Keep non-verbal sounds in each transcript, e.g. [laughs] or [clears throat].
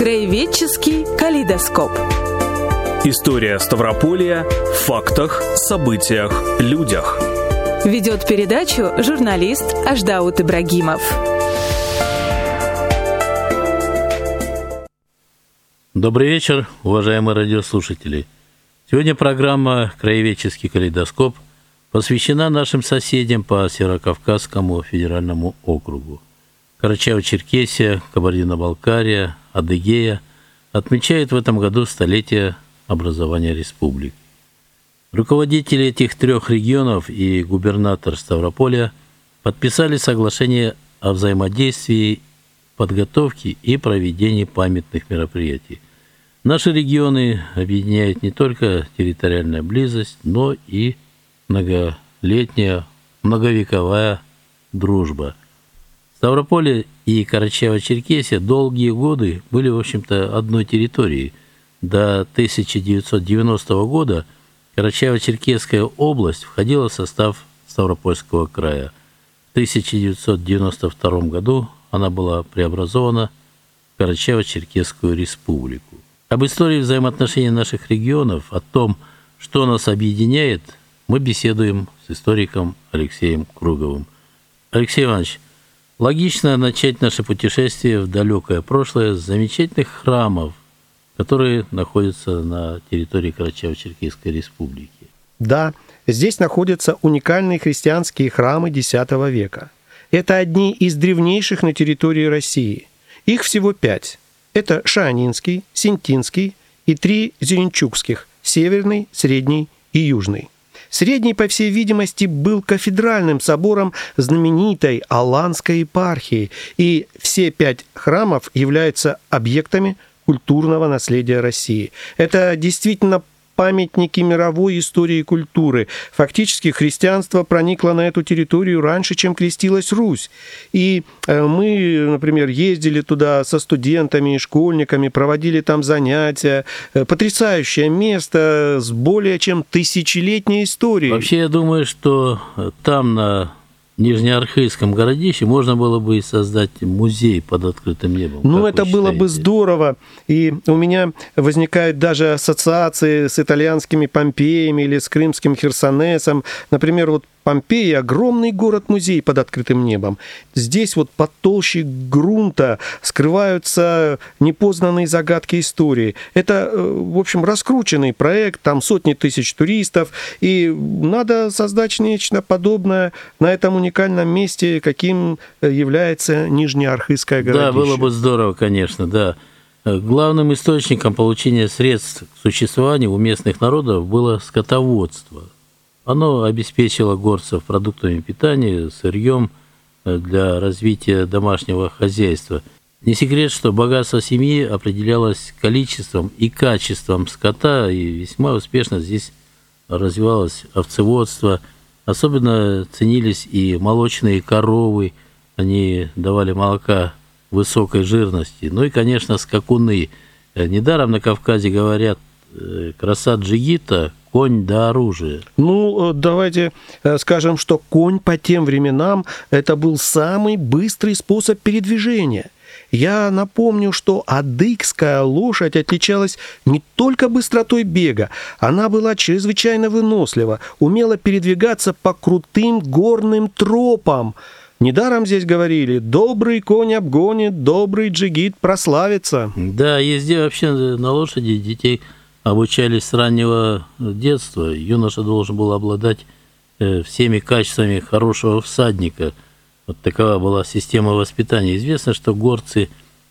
Краеведческий калейдоскоп. История Ставрополья в фактах, событиях, людях. Ведет передачу журналист Аждаут Ибрагимов. Добрый вечер, уважаемые радиослушатели. Сегодня программа «Краеведческий калейдоскоп» посвящена нашим соседям по Северокавказскому федеральному округу. Карачаево-Черкесия, Кабардино-Балкария, Адыгея отмечают в этом году столетие образования республик. Руководители этих трех регионов и губернатор Ставрополя подписали соглашение о взаимодействии, подготовке и проведении памятных мероприятий. Наши регионы объединяют не только территориальная близость, но и многолетняя, многовековая дружба. Ставрополе и Карачаево-Черкесия долгие годы были, в общем-то, одной территорией. До 1990 года Карачаево-Черкесская область входила в состав Ставропольского края. В 1992 году она была преобразована в Карачаево-Черкесскую республику. Об истории взаимоотношений наших регионов, о том, что нас объединяет, мы беседуем с историком Алексеем Круговым. Алексей Иванович, логично начать наше путешествие в далекое прошлое с замечательных храмов, которые находятся на территории Карачаево-Черкесской республики. Да, здесь находятся уникальные христианские храмы X века. Это одни из древнейших на территории России. Их всего пять. Это Шанинский, Синтинский и три Зеленчукских – Северный, Средний и Южный. Средний, по всей видимости, был кафедральным собором знаменитой Аланской епархии, и все пять храмов являются объектами культурного наследия России. Это действительно памятники мировой истории и культуры. Фактически христианство проникло на эту территорию раньше, чем крестилась Русь. И э, мы, например, ездили туда со студентами и школьниками, проводили там занятия. Э, потрясающее место с более чем тысячелетней историей. Вообще, я думаю, что там на Нижнеархейском городище можно было бы и создать музей под открытым небом. Ну, это было бы здорово. И у меня возникают даже ассоциации с итальянскими Помпеями или с крымским Херсонесом. Например, вот Помпеи – огромный город-музей под открытым небом. Здесь вот под толщей грунта скрываются непознанные загадки истории. Это, э, в общем, раскрученный проект, там сотни тысяч туристов, и надо создать нечто подобное на этом уникальном месте, каким является Нижнеархызское городище. Да, было бы здорово, конечно, да. Главным источником получения средств к существованию у местных народов было скотоводство – оно обеспечило горцев продуктами питания, сырьем э, для развития домашнего хозяйства. Не секрет, что богатство семьи определялось количеством и качеством скота, и весьма успешно здесь развивалось овцеводство. Особенно ценились и молочные коровы, они давали молока высокой жирности. Ну и, конечно, скакуны. Э, недаром на Кавказе говорят, э, краса джигита конь до оружия? Ну, э, давайте э, скажем, что конь по тем временам это был самый быстрый способ передвижения. Я напомню, что адыгская лошадь отличалась не только быстротой бега, она была чрезвычайно вынослива, умела передвигаться по крутым горным тропам. Недаром здесь говорили, добрый конь обгонит, добрый джигит прославится. Да, езде вообще на лошади детей обучались с раннего детства. Юноша должен был обладать э, всеми качествами хорошего всадника. Вот такова была система воспитания. Известно, что горцы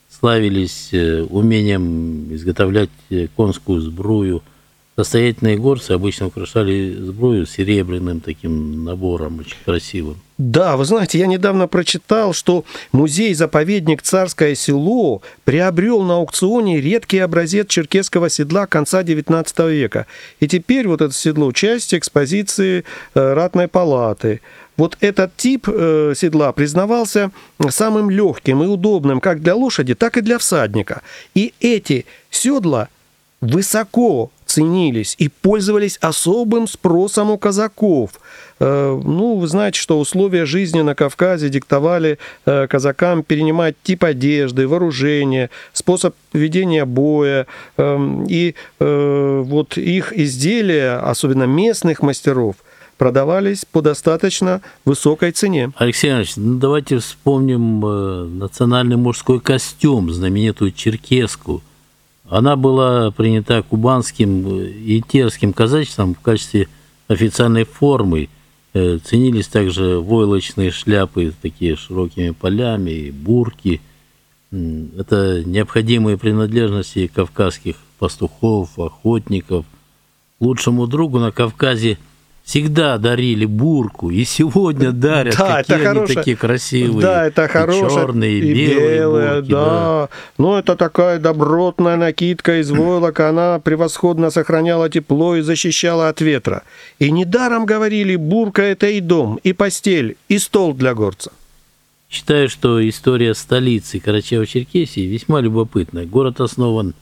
славились э, умением изготовлять э, конскую сбрую – Состоятельные горцы обычно украшали сбрую серебряным таким набором, очень красивым. Да, вы знаете, я недавно прочитал, что музей-заповедник «Царское село» приобрел на аукционе редкий образец черкесского седла конца XIX века. И теперь вот это седло – часть экспозиции э, ратной палаты. Вот этот тип э, седла признавался самым легким и удобным как для лошади, так и для всадника. И эти седла высоко ценились и пользовались особым спросом у казаков. Э, ну, вы знаете, что условия жизни на Кавказе диктовали э, казакам перенимать тип одежды, вооружение, способ ведения боя. Эм, и э, вот их изделия, особенно местных мастеров, продавались по достаточно высокой цене. Алексей Иванович, ну давайте вспомним национальный мужской костюм, знаменитую черкеску. Она была принята кубанским и терским казачеством в качестве официальной формы – Э, ценились также войлочные шляпы с такими широкими полями, и бурки. Это необходимые принадлежности кавказских пастухов, охотников. Лучшему другу на Кавказе – всегда дарили бурку, и сегодня дарят. Да, Какие это они хорошая, такие красивые. Да, это хорошие. черные, и белые, белые, бурки, да. да. Ну, это такая добротная накидка из войлока, она превосходно сохраняла тепло и защищала от ветра. И недаром говорили, бурка – это и дом, и постель, и стол для горца. Считаю, что история столицы Карачаево-Черкесии весьма любопытная. Город основан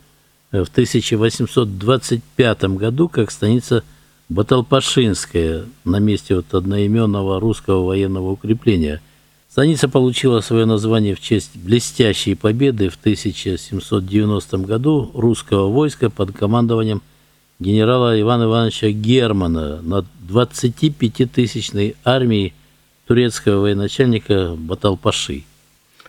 в 1825 году как станица Баталпашинская на месте вот одноименного русского военного укрепления. Станица получила свое название в честь блестящей победы в 1790 году русского войска под командованием генерала Ивана Ивановича Германа над 25-тысячной армией турецкого военачальника Баталпаши.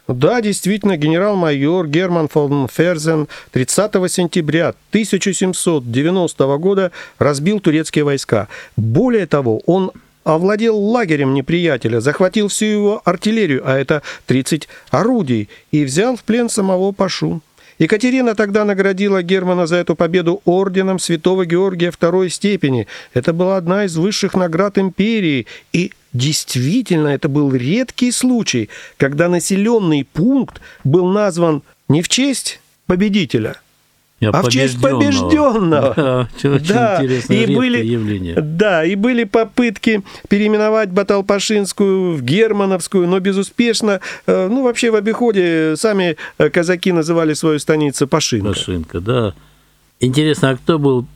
Да, действительно, генерал-майор Герман фон Ферзен 30 сентября 1790 года разбил турецкие войска. Более того, он овладел лагерем неприятеля, захватил всю его артиллерию, а это 30 орудий, и взял в плен самого Пашу. Екатерина тогда наградила Германа за эту победу орденом Святого Георгия второй степени. Это была одна из высших наград империи, и действительно это был редкий случай, когда населенный пункт был назван не в честь победителя – а, а в честь побежденного. [laughs] Да, очень да. интересное и были, явление. Да, и были попытки переименовать Баталпашинскую в Германовскую, но безуспешно. Э, ну, вообще в обиходе сами э, казаки называли свою станицу Пашинка. Пашинка, да. Интересно, а кто был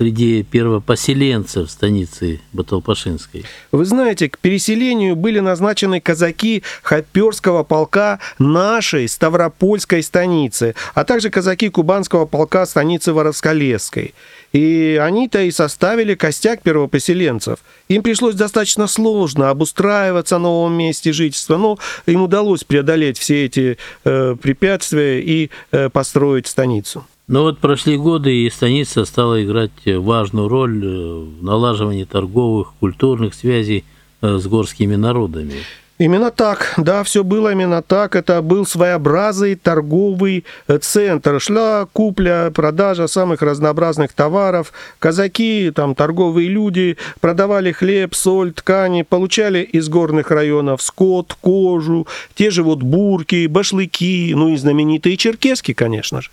среди первопоселенцев станицы Баталпашинской. Вы знаете, к переселению были назначены казаки Хоперского полка нашей Ставропольской станицы, а также казаки Кубанского полка станицы Воровсколесской. И они-то и составили костяк первопоселенцев. Им пришлось достаточно сложно обустраиваться на новом месте жительства, но им удалось преодолеть все эти э, препятствия и э, построить станицу. Но вот прошли годы, и станица стала играть важную роль э, в налаживании торговых, культурных связей э, с горскими народами. Именно так, да, все было именно так. Это был своеобразный торговый э, центр. Шла купля, продажа самых разнообразных товаров. Казаки, там, торговые люди продавали хлеб, соль, ткани, получали из горных районов скот, кожу, те же вот бурки, башлыки, ну и знаменитые черкески, конечно же.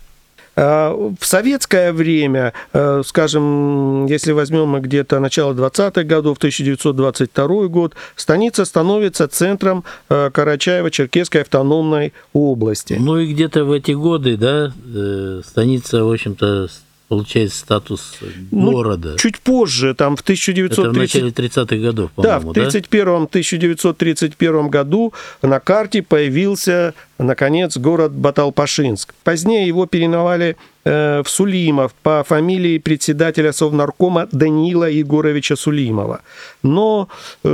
Э, в советское время, э, скажем, если возьмем где-то начало 20-х годов, 1922 год, станица становится центром э, Карачаево-Черкесской автономной области. Ну и где-то в эти годы, да, станица, в общем-то, получает статус ну, города. Чуть позже, там в 1930... Это в начале 30-х годов, по-моему, да? в 31 1931 году на карте появился, наконец, город Баталпашинск. Позднее его переименовали э, в Сулимов по фамилии председателя Совнаркома Даниила Егоровича Сулимова. Но э,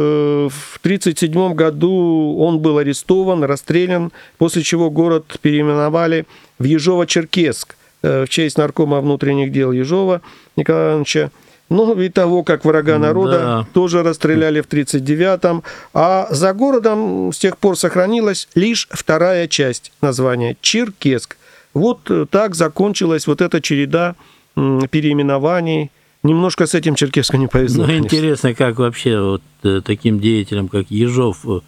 в 1937 году он был арестован, расстрелян, после чего город переименовали в Ежово-Черкесск – в честь наркома внутренних дел Ежова Николая Ивановича. Ну, и того, как врага народа да. тоже расстреляли в 1939-м. А за городом с тех пор сохранилась лишь вторая часть названия – Черкесск. Вот э, так закончилась вот эта череда переименований. Немножко с этим Черкеску не повезло. Ну, интересно, как вообще вот э, таким деятелям, как Ежов, Э,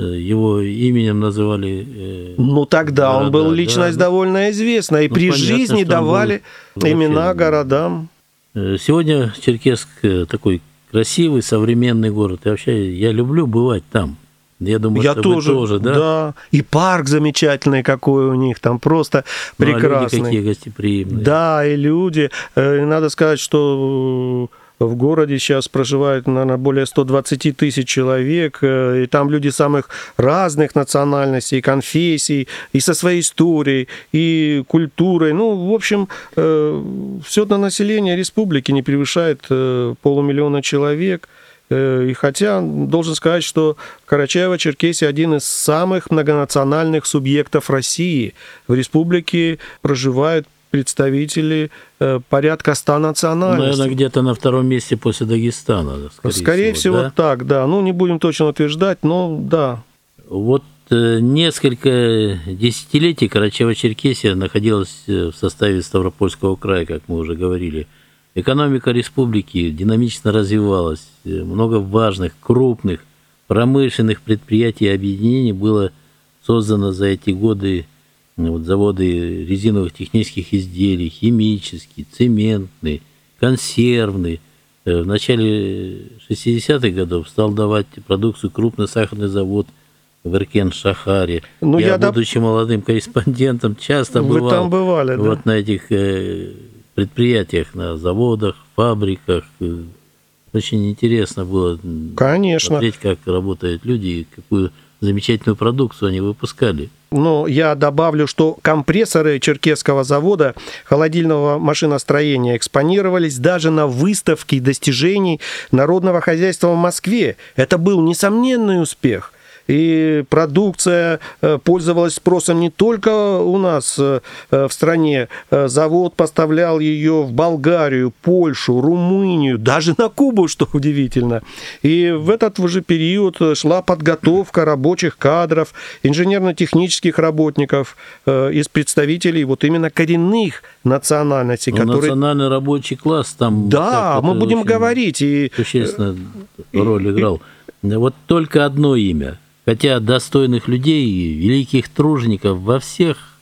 его именем называли. Э, ну тогда города, он был личность да. довольно известная, и ну, при понятно, жизни давали имена городам. Э, сегодня Черкесск такой красивый, современный город. И вообще я люблю бывать там. Я думаю, Я что тоже, тоже, да? Да. И парк замечательный какой у них, там просто Ну, а люди прекрасный. какие гостеприимные. Да, и люди. Э, и Надо сказать, что э, в городе сейчас проживает, наверное, более 120 тысяч человек, э, и там люди самых разных национальностей, конфессий, и со своей историей, и культурой. Ну, в общем, все это население республики не превышает э, полумиллиона человек. Э, И хотя должен сказать, что Карачаево-Черкесия один из самых многонациональных субъектов России. В республике проживают представители э, порядка 100 национальностей. Наверное, где-то на втором месте после Дагестана. Скорее, Скорее всего, да? так, да. Ну, не будем точно утверждать, но да. Вот э, несколько десятилетий Карачаево-Черкесия находилась э, в составе Ставропольского края, как мы уже говорили. Экономика республики динамично развивалась. Много важных, крупных, промышленных предприятий и объединений было создано за эти годы. Вот заводы резиновых технических изделий, химический, цементный, консервный. Э, В начале 60-х годов стал давать продукцию крупный сахарный завод в Иркен-Шахаре. Ну, я, я доп- будучи молодым корреспондентом, часто Вы бывал там бывали, да? вот на этих э, предприятиях, на заводах, фабриках. Э, Очень интересно было Конечно. смотреть, как работают люди и какую замечательную продукцию они выпускали. Но я добавлю, что компрессоры Черкесского завода холодильного машиностроения экспонировались даже на выставке достижений народного хозяйства в Москве. Это был несомненный успех. И продукция э, пользовалась спросом не только у нас э, э, в стране. Завод поставлял ее в Болгарию, Польшу, Румынию, даже на Кубу, что удивительно. И в этот же период шла подготовка рабочих кадров, инженерно-технических работников из представителей вот именно коренных национальностей, Ну, которые... Национальный рабочий класс там... Да, мы будем говорить. И Существенную роль играл. Вот только одно имя. Хотя достойных людей, великих тружеников во всех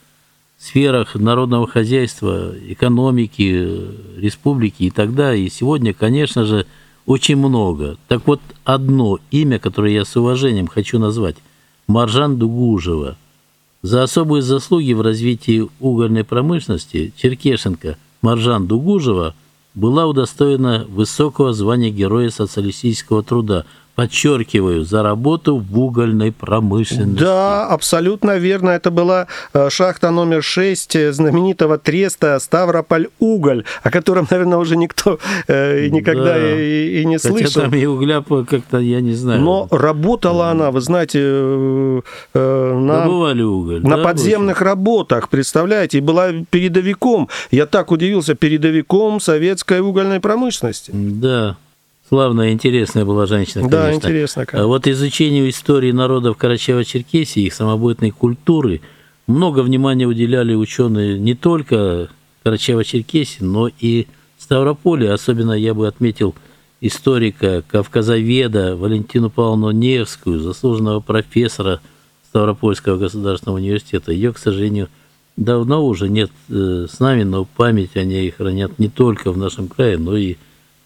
сферах народного хозяйства, экономики, республики и тогда, и сегодня, конечно же, очень много. Так вот, одно имя, которое я с уважением хочу назвать, Маржан Дугужева. За особые заслуги в развитии угольной промышленности Черкешенко Маржан Дугужева была удостоена высокого звания Героя социалистического труда. Подчеркиваю, за работу в угольной промышленности. Да, абсолютно верно. Это была э, шахта номер 6 знаменитого треста Ставрополь-Уголь, о котором, наверное, уже никто э, никогда Да. и, и не Хотя слышал. там и угля как-то, я не знаю, Но работала она, вы знаете, э, э, на, уголь. на да, подземных работах, представляете, и была передовиком. Я так удивился, передовиком советской угольной промышленности. очень? Да. Славная, интересная была женщина, Да, конечно. интересно как. А вот изучению истории народов Карачаево-Черкесии, их самобытной культуры, много внимания уделяли ученые не только Карачаево-Черкесии, но и Ставрополя. Особенно я бы отметил историка, кавказоведа Валентину Павловну Невскую, заслуженного профессора Ставропольского государственного университета. Ее, к сожалению, давно уже нет э, с нами, но память о ней хранят не только в нашем крае, но и в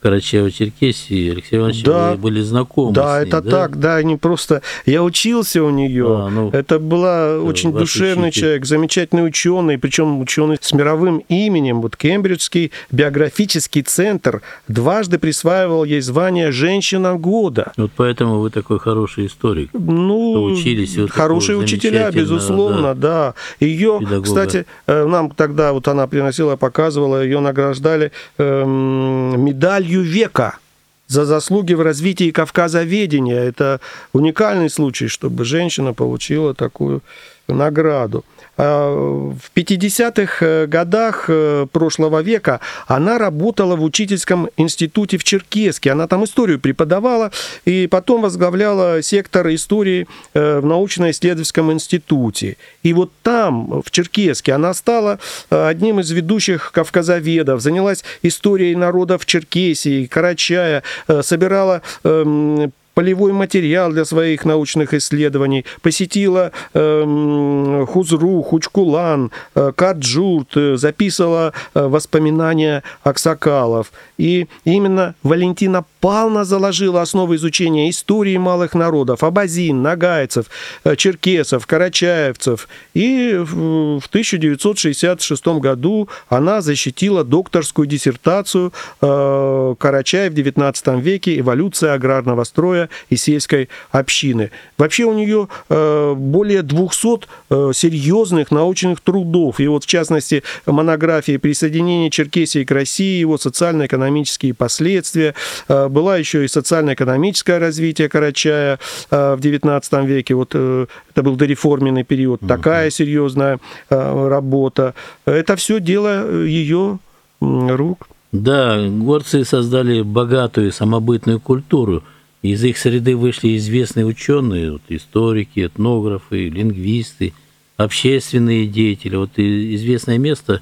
Карачаево-Черкесии. Алексей Иванович, Да. вы были знакомы Да, ней, это так, да, не просто. Я учился у нее. А, ну, это была очень ваш душевный учитель. человек, замечательный ученый, причем ученый с мировым именем. Вот Кембриджский биографический центр дважды присваивал ей звание «Женщина года». Вот поэтому вы такой хороший историк. Ну, учились такого хорошие учителя, безусловно, да. Ее, педагога. кстати, э, нам тогда вот она приносила, показывала, ее награждали эм, медалью века за заслуги в развитии Кавказоведения. Это уникальный случай, чтобы женщина получила такую награду. А В 50-х э, годах э, прошлого века она работала в учительском институте в Черкеске. Она там историю преподавала и потом возглавляла сектор истории э, в научно-исследовательском институте. И вот там, в Черкеске, она стала э, одним из ведущих кавказоведов, занялась историей народов Черкесии, Карачая, э, собирала эм, полевой материал для своих научных исследований, посетила э, Хузру, Хучкулан, э, Каджурт, э, записывала э, воспоминания Аксакалов. И именно Валентина Павловна заложила основы изучения истории малых народов, абазин, нагайцев, э, черкесов, карачаевцев. И в 1966 году она защитила докторскую диссертацию э, «Карачаев в XIX веке. Эволюция аграрного строя и сельской общины». Вообще у нее э, более 200 серьезных научных трудов. И вот в частности монографии «Присоединение Черкесии к России. Его социально-экономические последствия», была еще и социально-экономическое развитие Карачая в XIX веке. Вот это был дореформенный период. Такая серьезная работа. Это все дело ее рук. Да, горцы создали богатую самобытную культуру. Из их среды вышли известные ученые, вот, историки, этнографы, лингвисты, общественные деятели. Вот известное место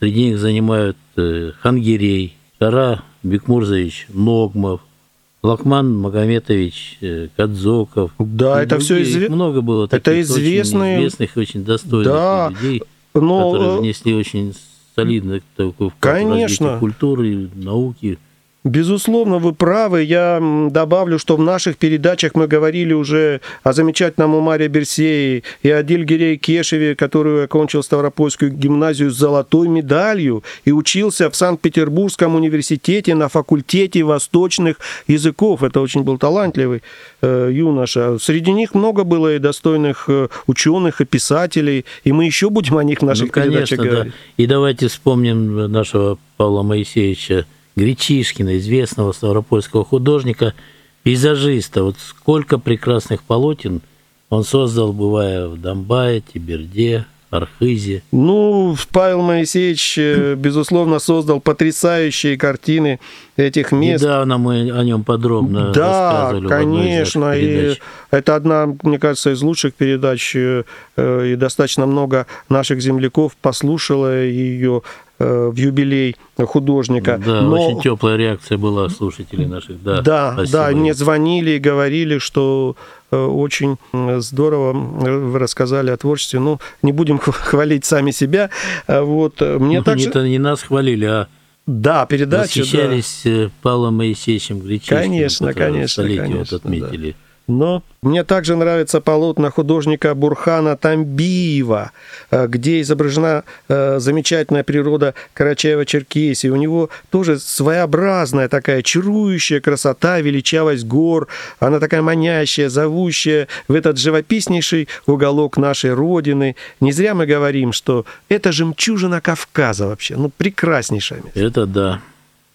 среди них занимают э, Хангирей, Кара Бекмурзович Ногмов, Лакман Магометович э, Кадзоков. Да, это все известно. Много было таких это известные... очень известных, очень достойных да, людей, но... которые э, внесли очень солидный такой вклад Конечно. в культуры, науки. Безусловно, вы правы. Я добавлю, что в наших передачах мы говорили уже о замечательном Умаре Берсее и о Дильгере Кешеве, который окончил Ставропольскую гимназию с золотой медалью и учился в Санкт-Петербургском университете на факультете восточных языков. Это очень был талантливый э, юноша. Среди них много было и достойных э, ученых и писателей, и мы еще будем о них в наших ну, конечно, передачах да. говорить. И давайте вспомним нашего Павла Моисеевича Гречишкина, известного ставропольского художника, пейзажиста. Вот сколько прекрасных полотен он создал, бывая в Донбае, Тиберде, Архизе. Ну, Павел Моисеевич, э, безусловно, создал потрясающие картины этих мест. Недавно мы о нем подробно да, рассказывали. конечно. И это одна, мне кажется, из лучших передач, э, и достаточно много наших земляков послушало ее Э, в юбилей художника. Да, Но... очень теплая реакция была слушателей наших. Да, да, да, мне звонили и говорили, что э, очень здорово вы рассказали о творчестве. Ну, не будем [laughs] хвалить сами себя. А вот мне ну, также... Это не нас хвалили, а да, передача. Восхищались да. Павлом Моисеевичем Гречишкиным, конечно, конечно, конечно, вот отметили. Да. Но мне также нравится полотна художника Бурхана Тамбиева, э, где изображена э, замечательная природа Карачаева-Черкесии. У него тоже своеобразная такая чарующая красота, величавость гор. Она такая манящая, зовущая в этот живописнейший уголок нашей Родины. Не зря мы говорим, что это жемчужина Кавказа вообще. Ну, прекраснейшая. Это да.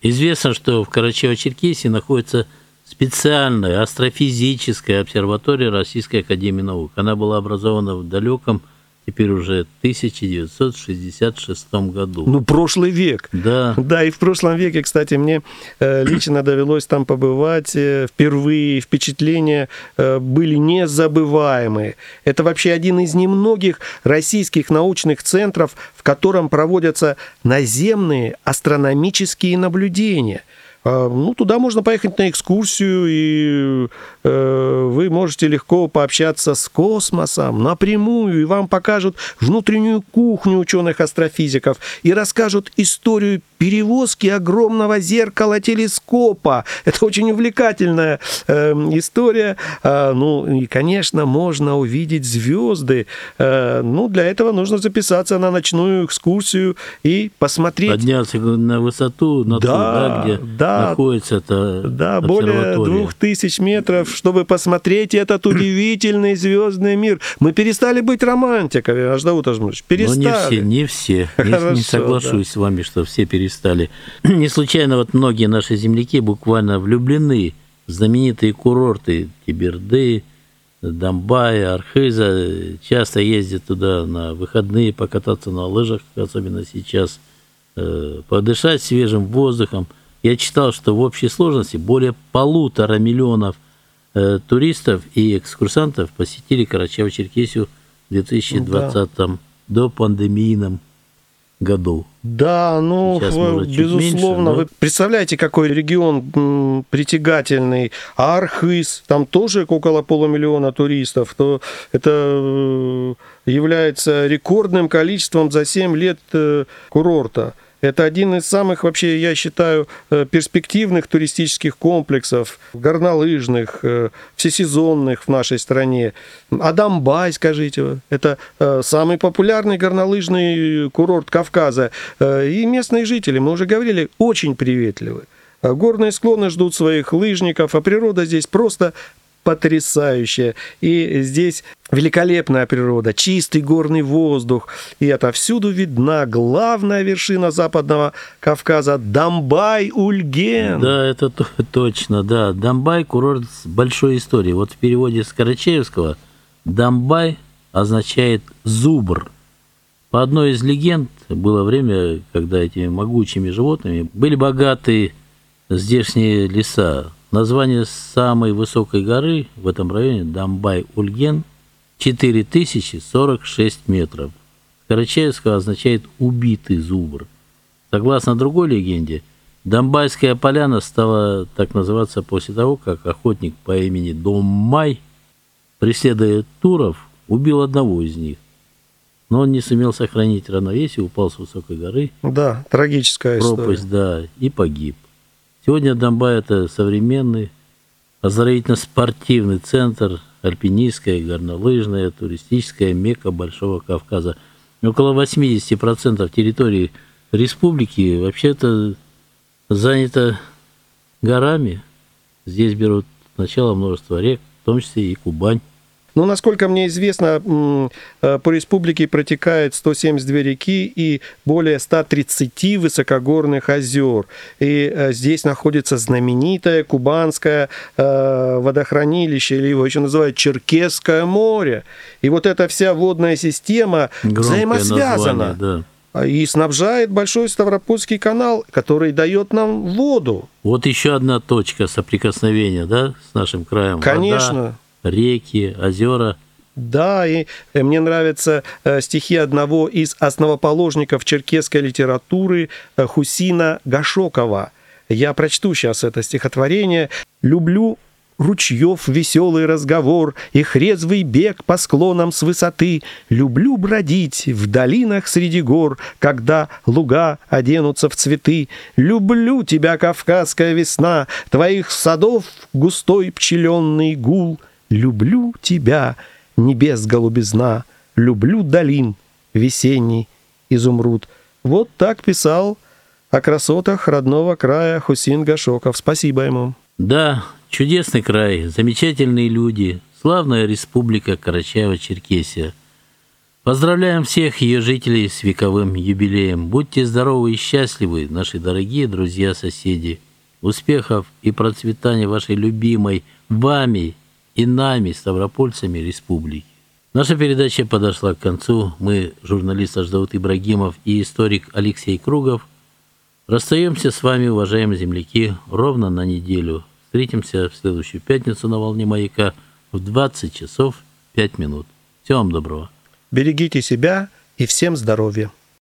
Известно, что в Карачаево-Черкесии находится специальная астрофизическая обсерватория Российской Академии Наук. Она была образована в далеком теперь уже 1966 году. Ну, прошлый век. Да. Да, и в прошлом веке, кстати, мне э, [clears throat] лично довелось там побывать э, впервые. Впечатления э, были незабываемые. Это вообще один из немногих российских научных центров, в котором проводятся наземные астрономические наблюдения – ну, туда можно поехать на экскурсию, и э, вы можете легко пообщаться с космосом напрямую, и вам покажут внутреннюю кухню ученых-астрофизиков, и расскажут историю перевозки огромного зеркала телескопа. Это очень увлекательная э, история. Э, ну, и, конечно, можно увидеть звезды. Э, ну, для этого нужно записаться на ночную экскурсию и посмотреть. Подняться на высоту, на да, ту, да, где да, находится это Да, более двух тысяч метров, чтобы посмотреть этот [clears throat] удивительный звездный мир. Мы перестали быть романтиками, Аждаут Ажмурович, перестали. Но не все, не все. [laughs] Не, не соглашусь да. с вами, что все перестали. [clears throat] Не случайно вот многие наши земляки буквально влюблены в знаменитые курорты Тиберды, Донбая, Архиза, часто ездят туда на выходные покататься на лыжах, особенно сейчас, э, подышать свежим воздухом – я читал, что в общей сложности более полутора миллионов э, туристов и экскурсантов посетили Карачаево-Черкесию в 2020 да. до пандемийном году. Да, ну, Сейчас, может, безусловно. меньше, но- Вы представляете, какой регион м, притягательный. А Архыз, там тоже около полумиллиона туристов. То это э, является рекордным количеством за 7 лет э, курорта. Это один из самых, вообще, я считаю, э, перспективных туристических комплексов, горнолыжных, э, всесезонных в нашей стране. Адамбай, скажите, это э, самый популярный горнолыжный курорт Кавказа. И местные жители, мы уже говорили, очень приветливы. Горные склоны ждут своих лыжников, а природа здесь просто потрясающая. И здесь великолепная природа, чистый горный воздух. И отовсюду видна главная вершина Западного Кавказа – Дамбай-Ульген. Да, это то- точно, да. Дамбай – курорт с большой историей. Вот в переводе с Карачаевского Дамбай означает «зубр». По одной из легенд было время, когда этими могучими животными были богаты здешние леса. Название самой высокой горы в этом районе Дамбай-Ульген 4046 метров. Карачаевского означает «убитый зубр». Согласно другой легенде, Домбайская поляна стала так называться после того, как охотник по имени Доммай, преследуя туров, убил одного из них. Но он не сумел сохранить равновесие, упал с высокой горы, Да, трагическая история. пропасть, да, и погиб. Сегодня Домбай – это современный оздоровительно-спортивный центр, альпинистская, горнолыжная, туристическая мекка Большого Кавказа. Около 80% территории республики вообще-то занято горами. Здесь берут начало множество рек, в том числе и Кубань. Ну, насколько мне известно, э, по республике протекает 172 реки и более 130 высокогорных озер. И э, здесь находится знаменитое кубанское э, водохранилище, или его еще называют Черкесское море. И вот эта вся водная система Громкое взаимосвязана. название, да. И снабжает Большой Ставропольский канал, который дает нам воду. Вот еще одна точка соприкосновения, да, с нашим краем. Вода, Конечно. Реки, озера. Да, и э, мне нравятся э, стихи одного из основоположников черкесской литературы э, Хусина Гашокова. Я прочту сейчас это стихотворение. «Люблю ручьев веселый разговор Их резвый бег по склонам с высоты. Люблю бродить в долинах среди гор, Когда луга оденутся в цветы. Люблю тебя, кавказская весна, Твоих садов густой пчеленный гул. Люблю тебя, небес голубизна, Люблю долин весенний изумруд. Вот так писал о красотах родного края Хусин Гашоков. Спасибо ему. Да, чудесный край, замечательные люди, славная республика Карачаево-Черкесия. Поздравляем всех ее жителей с вековым юбилеем. Будьте здоровы и счастливы, наши дорогие друзья-соседи. Успехов и процветания вашей любимой вами и нами, ставропольцами, республики. Наша передача подошла к концу. Мы, журналист Аждаут Ибрагимов и историк Алексей Кругов, расстаемся с вами, уважаемые земляки, ровно на неделю. Встретимся в следующую пятницу на волне маяка в 20 часов 5 минут. Всего вам доброго. Берегите себя и всем здоровья.